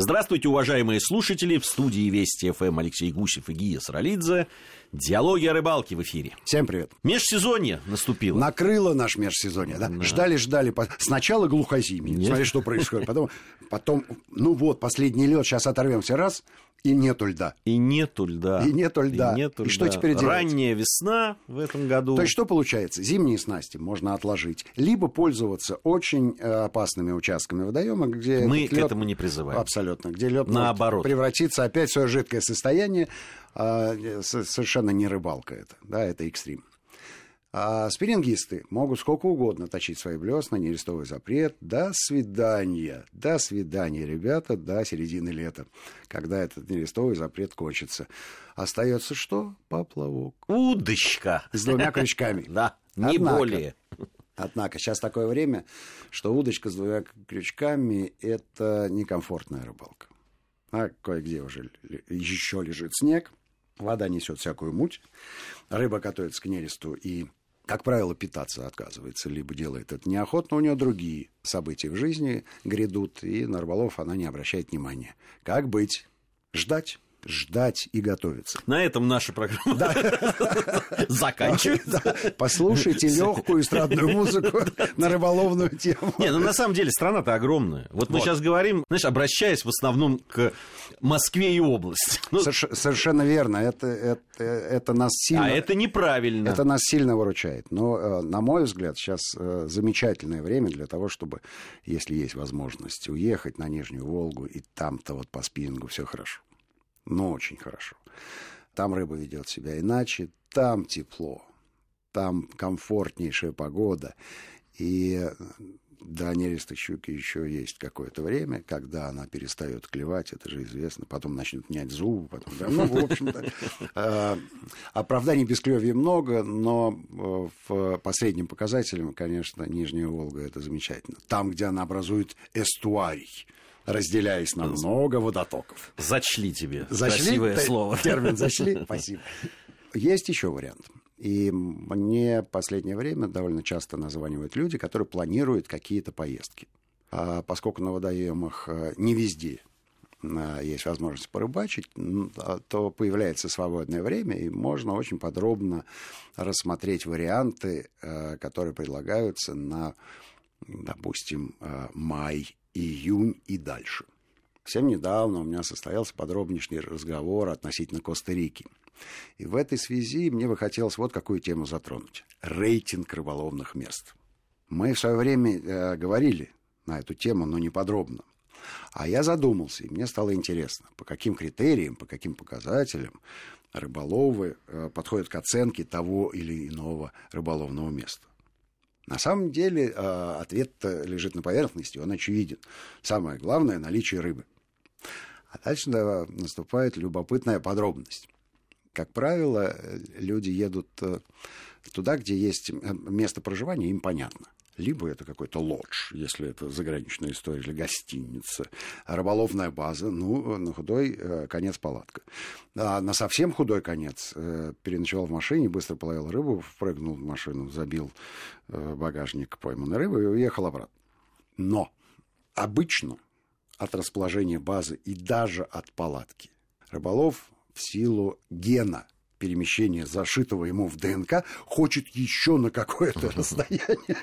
Здравствуйте, уважаемые слушатели. В студии Вести ФМ Алексей Гусев и Гия Саралидзе. Диалоги о рыбалке в эфире. Всем привет. Межсезонье наступило. Накрыло наш межсезонье, да? да. Ждали, ждали. Сначала глухозимье. Нет. Смотри, что происходит. Потом, потом, ну вот, последний лед, сейчас оторвемся раз, и нету льда. И нету льда. И нету льда. И, нету и что теперь делать? Ранняя весна в этом году. То есть что получается? Зимние снасти можно отложить, либо пользоваться очень э, опасными участками водоема, где мы к лед... этому не призываем. Абсолютно, где лед наоборот превратиться опять в свое жидкое состояние, а, совершенно не рыбалка это, да, это экстрим. А спиннингисты могут сколько угодно точить свои блесна, нерестовый запрет. До свидания. До свидания, ребята, до середины лета, когда этот нерестовый запрет кончится. Остается что? Поплавок. Удочка. С двумя крючками. Да, не более. Однако сейчас такое время, что удочка с двумя крючками – это некомфортная рыбалка. А кое-где уже еще лежит снег, вода несет всякую муть, рыба готовится к нересту и как правило, питаться отказывается, либо делает это неохотно, у нее другие события в жизни грядут, и на рыболов она не обращает внимания. Как быть? Ждать ждать и готовиться. На этом наша программа заканчивается. Послушайте легкую эстрадную музыку на рыболовную тему. Не, ну на самом деле страна-то огромная. Вот мы сейчас говорим, знаешь, обращаясь в основном к Москве и области. Ну, совершенно верно. Это, это, это нас сильно... А это неправильно. Это нас сильно выручает. Но, э, на мой взгляд, сейчас э, замечательное время для того, чтобы, если есть возможность, уехать на Нижнюю Волгу, и там-то вот по спиннингу все хорошо но очень хорошо. Там рыба ведет себя иначе, там тепло, там комфортнейшая погода. И до нереста щуки еще есть какое-то время, когда она перестает клевать, это же известно, потом начнет менять зубы, потом, да, ну, в общем-то, э, оправданий без клевья много, но э, в последнем показателе, конечно, Нижняя Волга это замечательно. Там, где она образует эстуарий, разделяясь на много водотоков. Зачли тебе. Зачли? Красивое Т- слово. Термин зачли. Спасибо. Есть еще вариант. И мне последнее время довольно часто названивают люди, которые планируют какие-то поездки. А поскольку на водоемах э, не везде э, есть возможность порыбачить, а, то появляется свободное время, и можно очень подробно рассмотреть варианты, э, которые предлагаются на, допустим, май июнь и дальше. Всем недавно у меня состоялся подробнейший разговор относительно Коста-Рики. И в этой связи мне бы хотелось вот какую тему затронуть. Рейтинг рыболовных мест. Мы в свое время э, говорили на эту тему, но не подробно. А я задумался, и мне стало интересно, по каким критериям, по каким показателям рыболовы э, подходят к оценке того или иного рыболовного места. На самом деле э, ответ лежит на поверхности, он очевиден. Самое главное – наличие рыбы. А дальше наступает любопытная подробность. Как правило, люди едут э, туда, где есть место проживания, им понятно либо это какой-то лодж, если это заграничная история, или гостиница, рыболовная база, ну, на худой э, конец палатка. А на совсем худой конец э, переночевал в машине, быстро половил рыбу, впрыгнул в машину, забил э, багажник пойманной рыбы и уехал обратно. Но обычно от расположения базы и даже от палатки рыболов в силу гена перемещения, зашитого ему в ДНК, хочет еще на какое-то расстояние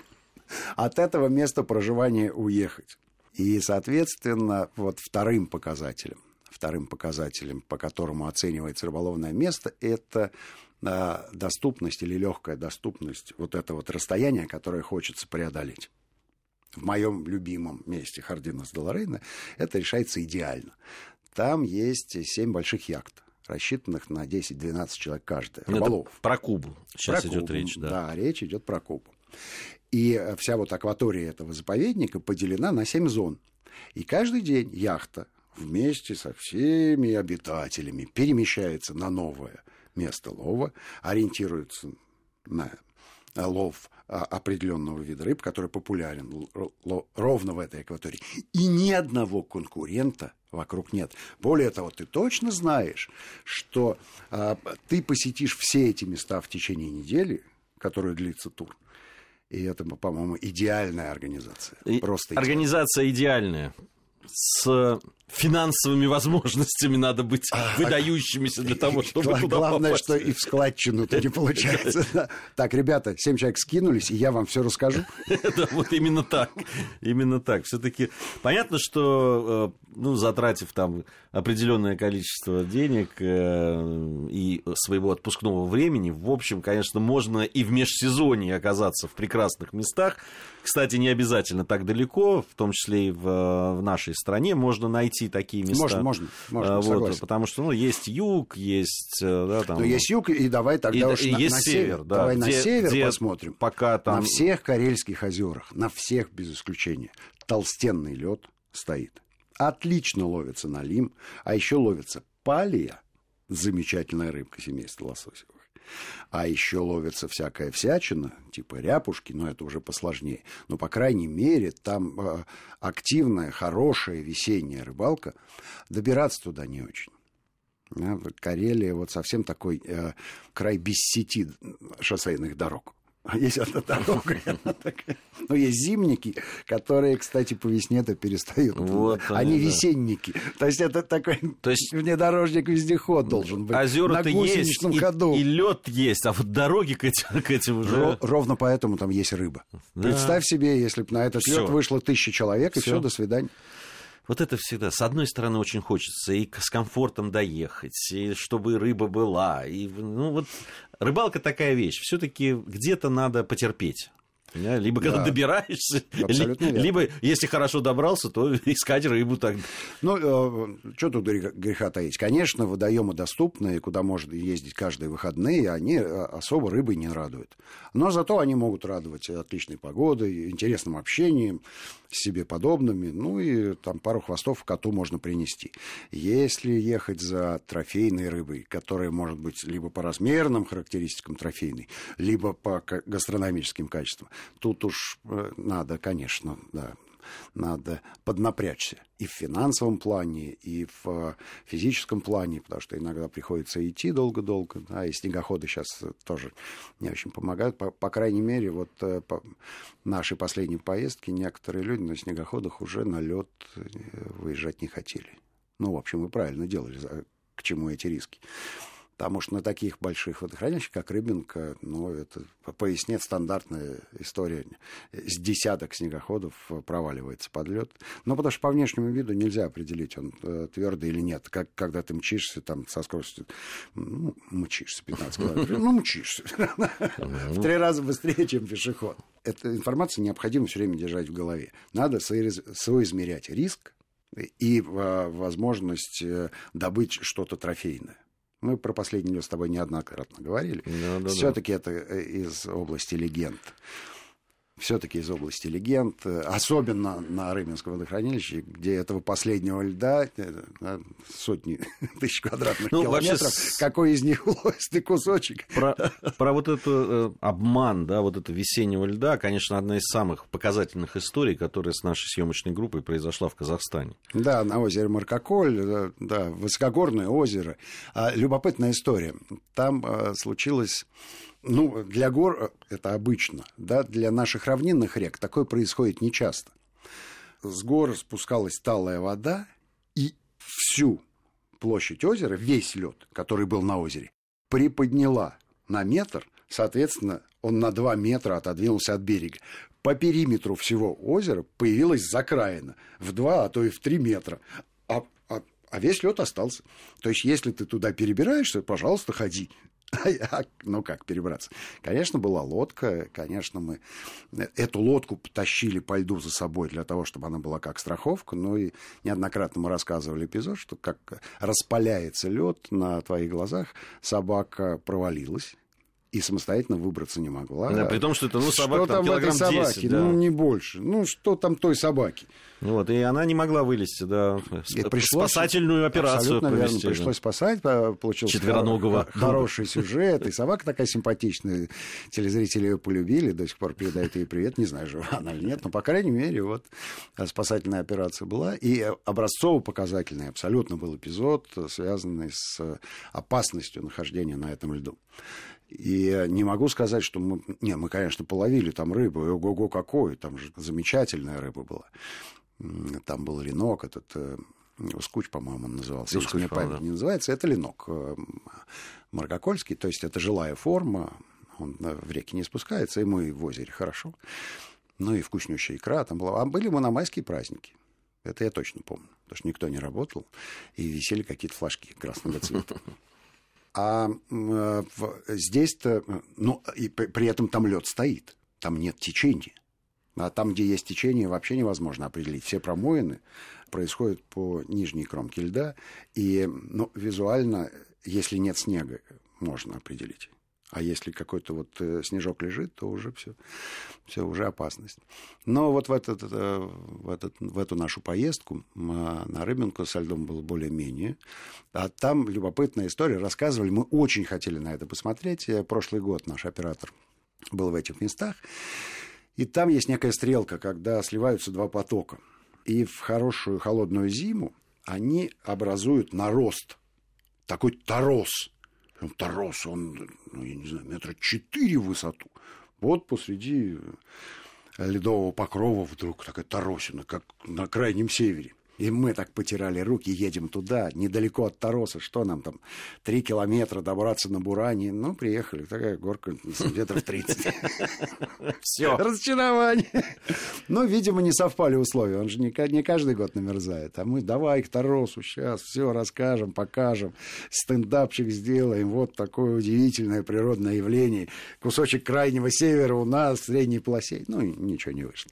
от этого места проживания уехать. И, соответственно, вот вторым показателем, вторым показателем, по которому оценивается рыболовное место, это а, доступность или легкая доступность вот этого вот расстояния, которое хочется преодолеть. В моем любимом месте Хардинас Долорейна это решается идеально. Там есть семь больших яхт рассчитанных на 10-12 человек каждая. Ну, рыболов. Это про Кубу сейчас про идет Кубу, речь, да. Да, речь идет про Кубу. И вся вот акватория этого заповедника поделена на семь зон. И каждый день яхта вместе со всеми обитателями перемещается на новое место лова, ориентируется на лов а, определенного вида рыб, который популярен ровно в этой акватории. И ни одного конкурента вокруг нет. Более того, ты точно знаешь, что а, ты посетишь все эти места в течение недели, которая длится тур, и это, по-моему, идеальная организация. И Просто идеальная. Организация идеальная. С финансовыми возможностями надо быть а, выдающимися для того, чтобы Гла- туда Главное, попасть. что и в складчину-то не получается. Так, ребята, семь человек скинулись, и я вам все расскажу. Да, вот именно так. Именно так. Все-таки понятно, что э, ну, затратив там определенное количество денег э, и своего отпускного времени, в общем, конечно, можно и в межсезонье оказаться в прекрасных местах. Кстати, не обязательно так далеко, в том числе и в, в нашей стране можно найти такие места. Можно, можно, можно вот, согласен. Потому что ну, есть юг, есть... Э, да, там, Но есть юг, и давай тогда и, уж и на, есть на север. Да, давай где, на север где посмотрим. Пока там... На всех Карельских озерах, на всех без исключения, толстенный лед стоит отлично ловится налим, а еще ловится палия, замечательная рыбка семейства лососевых. А еще ловится всякая всячина, типа ряпушки, но это уже посложнее. Но, по крайней мере, там э, активная, хорошая весенняя рыбалка. Добираться туда не очень. Карелия вот совсем такой э, край без сети шоссейных дорог. А есть одна дорога, Ну, есть зимники, которые, кстати, по весне-то перестают. Вот, они да. весенники. То есть это такой То есть... внедорожник-вездеход должен быть. Озера-то есть, и, ходу. и лед есть, а вот дороги к этим, к этим уже... Ровно поэтому там есть рыба. Да. Представь себе, если бы на этот лед вышло тысяча человек, и все, до свидания вот это всегда, с одной стороны, очень хочется и с комфортом доехать, и чтобы рыба была. И, ну, вот рыбалка такая вещь. Все-таки где-то надо потерпеть. Либо когда да. добираешься, ли, либо если хорошо добрался, то искать рыбу так. Ну, э, что тут греха таить? Конечно, водоемы доступны, куда можно ездить каждые выходные, они э, особо рыбой не радуют. Но зато они могут радовать отличной погодой, интересным общением себе подобными, ну и там пару хвостов коту можно принести. Если ехать за трофейной рыбой, которая может быть либо по размерным характеристикам трофейной, либо по гастрономическим качествам, тут уж э, надо, конечно, да, надо поднапрячься и в финансовом плане, и в э, физическом плане, потому что иногда приходится идти долго-долго, да, и снегоходы сейчас тоже не очень помогают. По, по крайней мере, вот э, по нашей последней поездке некоторые люди на снегоходах уже на лед выезжать не хотели. Ну, в общем, вы правильно делали, к чему эти риски. Потому что на таких больших водохранилищах, как Рыбинка, ну, это по весне стандартная история. С десяток снегоходов проваливается под лед. Но потому что по внешнему виду нельзя определить, он э, твердый или нет. Как, когда ты мчишься там со скоростью, ну, мчишься 15 километров, ну, мчишься. В три раза быстрее, чем пешеход. Эта информация необходимо все время держать в голове. Надо соизмерять риск и э, возможность э, добыть что-то трофейное. Мы про последний лед с тобой неоднократно говорили. Да, да, Все-таки да. это э, из области легенд все-таки из области легенд, особенно на Рыбинском водохранилище, где этого последнего льда э, сотни тысяч квадратных ну, километров, вообще... какой из них лосный кусочек. Про, про вот этот э, обман, да, вот это весеннего льда, конечно, одна из самых показательных историй, которая с нашей съемочной группой произошла в Казахстане. Да, на озере Маркоколь, да, да высокогорное озеро. А, любопытная история. Там а, случилось ну, для гор э, это обычно, да, для наших равнинных рек такое происходит нечасто. С гор спускалась талая вода, и всю площадь озера, весь лед, который был на озере, приподняла на метр, соответственно, он на два метра отодвинулся от берега. По периметру всего озера появилась закраина в два, а то и в три метра. А, а, а весь лед остался. То есть, если ты туда перебираешься, пожалуйста, ходи. ну как перебраться? Конечно, была лодка, конечно, мы эту лодку тащили по льду за собой для того, чтобы она была как страховка, ну и неоднократно мы рассказывали эпизод, что как распаляется лед на твоих глазах, собака провалилась, и самостоятельно выбраться не могла. Да, при том, что это ну, собака что там, килограмм собаки? 10. Да. Ну, не больше. Ну, что там той собаки? Вот, и она не могла вылезти, да. И пришлось, Спасательную операцию Абсолютно провести, верно. Пришлось спасать, получился Четвероногого. хороший сюжет. И собака такая симпатичная. Телезрители ее полюбили, до сих пор передают ей привет. Не знаю, жива она или нет, но, по крайней мере, вот спасательная операция была. И образцово-показательный абсолютно был эпизод, связанный с опасностью нахождения на этом льду. И не могу сказать, что мы... Не, мы, конечно, половили там рыбу. Ого-го, какой! Там же замечательная рыба была. Там был Ленок, этот э, Скуч, по-моему, он назывался, Ускуч, если мне память не называется. Это Ленок э, Маргокольский, то есть это жилая форма, он в реки не спускается, ему и в озере хорошо. Ну и вкуснющая икра там была. А были мы на майские праздники. Это я точно помню. Потому что никто не работал, и висели какие-то флажки красного цвета. А э, здесь-то, ну, и при этом там лед стоит, там нет течения. А там, где есть течение, вообще невозможно определить. Все промоины происходят по нижней кромке льда, и ну, визуально, если нет снега, можно определить. А если какой-то вот э, снежок лежит, то уже все, все уже опасность. Но вот в, этот, э, в, этот, в эту нашу поездку а, на Рыбинку со льдом было более-менее. А там любопытная история. Рассказывали, мы очень хотели на это посмотреть. Э, прошлый год наш оператор был в этих местах. И там есть некая стрелка, когда сливаются два потока. И в хорошую холодную зиму они образуют нарост. Такой торос – торос, он, ну, я не знаю, метра четыре в высоту. Вот посреди ледового покрова вдруг такая торосина, как на крайнем севере. И мы так потирали руки, едем туда, недалеко от Тароса, что нам там, три километра добраться на Буране. Ну, приехали, такая горка сантиметров 30. Все. Разочарование. Но, видимо, не совпали условия. Он же не, каждый год намерзает. А мы давай к Таросу сейчас все расскажем, покажем, стендапчик сделаем. Вот такое удивительное природное явление. Кусочек крайнего севера у нас, средней полосе. Ну, ничего не вышло.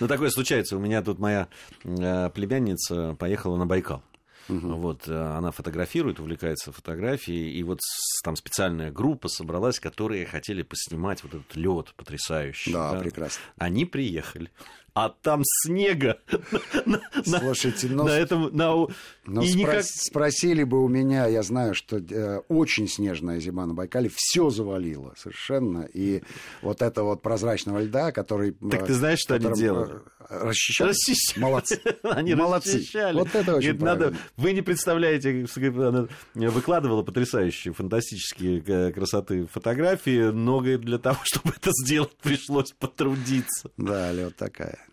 Ну, такое случается. У меня тут моя э, племянница поехала на Байкал. Угу. Вот, э, она фотографирует, увлекается фотографией, и вот там специальная группа собралась, которые хотели поснимать вот этот лед потрясающий. Да, да, прекрасно. Они приехали а там снега. Слушайте, ну, на этом, на... ну и спро- никак... спросили бы у меня, я знаю, что э, очень снежная зима на Байкале, все завалило совершенно, и вот это вот прозрачного льда, который... Так ты знаешь, что они делали? Э, расчищали? Расчищали. Молодцы. Они Молодцы. расчищали. Вот это очень Говорит, надо... Вы не представляете, она выкладывала потрясающие, фантастические э, красоты фотографии, но для того, чтобы это сделать, пришлось потрудиться. Да, лед такая.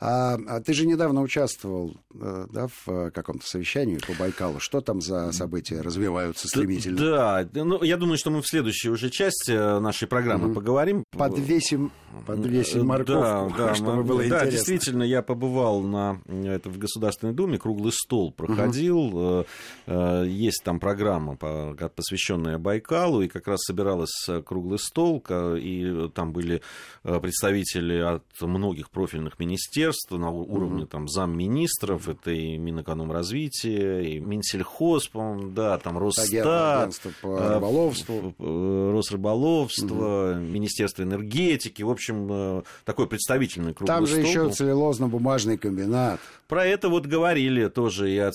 А, а ты же недавно участвовал э, да, в э, каком-то совещании по Байкалу. Что там за события развиваются стремительно? Да, ну, я думаю, что мы в следующей уже части э, нашей программы угу. поговорим. Подвесим, подвесим морковку, да, да, чтобы мы, было да, интересно. действительно, я побывал на, это, в Государственной Думе, круглый стол проходил. Угу. Есть там программа, посвященная Байкалу, и как раз собиралась круглый стол, и там были представители от многих профильных министерств, министерства на уровне там замминистров, это и Минэкономразвития, и Минсельхоз, по-моему, да, там Росстат, по э, рыболовству, э, Росрыболовство, mm-hmm. Министерство энергетики, в общем, э, такой представительный круглый Там же стол. еще целлюлозно-бумажный комбинат. Про это вот говорили тоже и о,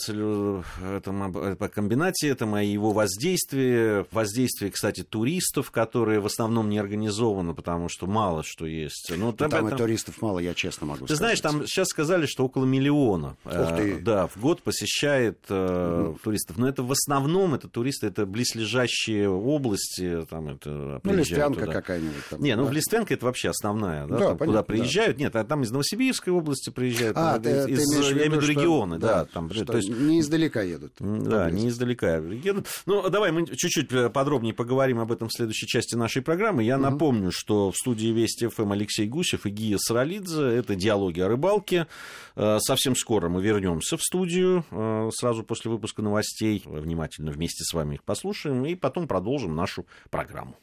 этом, о комбинате этом, о его воздействии. Воздействие, кстати, туристов, которые в основном не организованы, потому что мало что есть. Ну, там, там и туристов мало, я честно могу ты знаешь, там сейчас сказали, что около миллиона ты. Э, да, в год посещает э, туристов. Но это в основном это туристы, это близлежащие области. Там это ну, Листвянка какая-нибудь. Там, не, ну в Листвянка это вообще основная, да, да там, понятно, куда приезжают. Да. Нет, а там из Новосибирской области приезжают. А, там, ты, из, ты я имею в виду регионы, да. да там, что то есть... Не издалека едут. Да, не издалека едут. Ну, давай мы чуть-чуть э, подробнее поговорим об этом в следующей части нашей программы. Я угу. напомню, что в студии Вести ФМ Алексей Гусев и Гия Саралидзе. Это диалоги о рыбалке. Э, совсем скоро мы вернемся в студию, э, сразу после выпуска новостей. Внимательно вместе с вами их послушаем и потом продолжим нашу программу.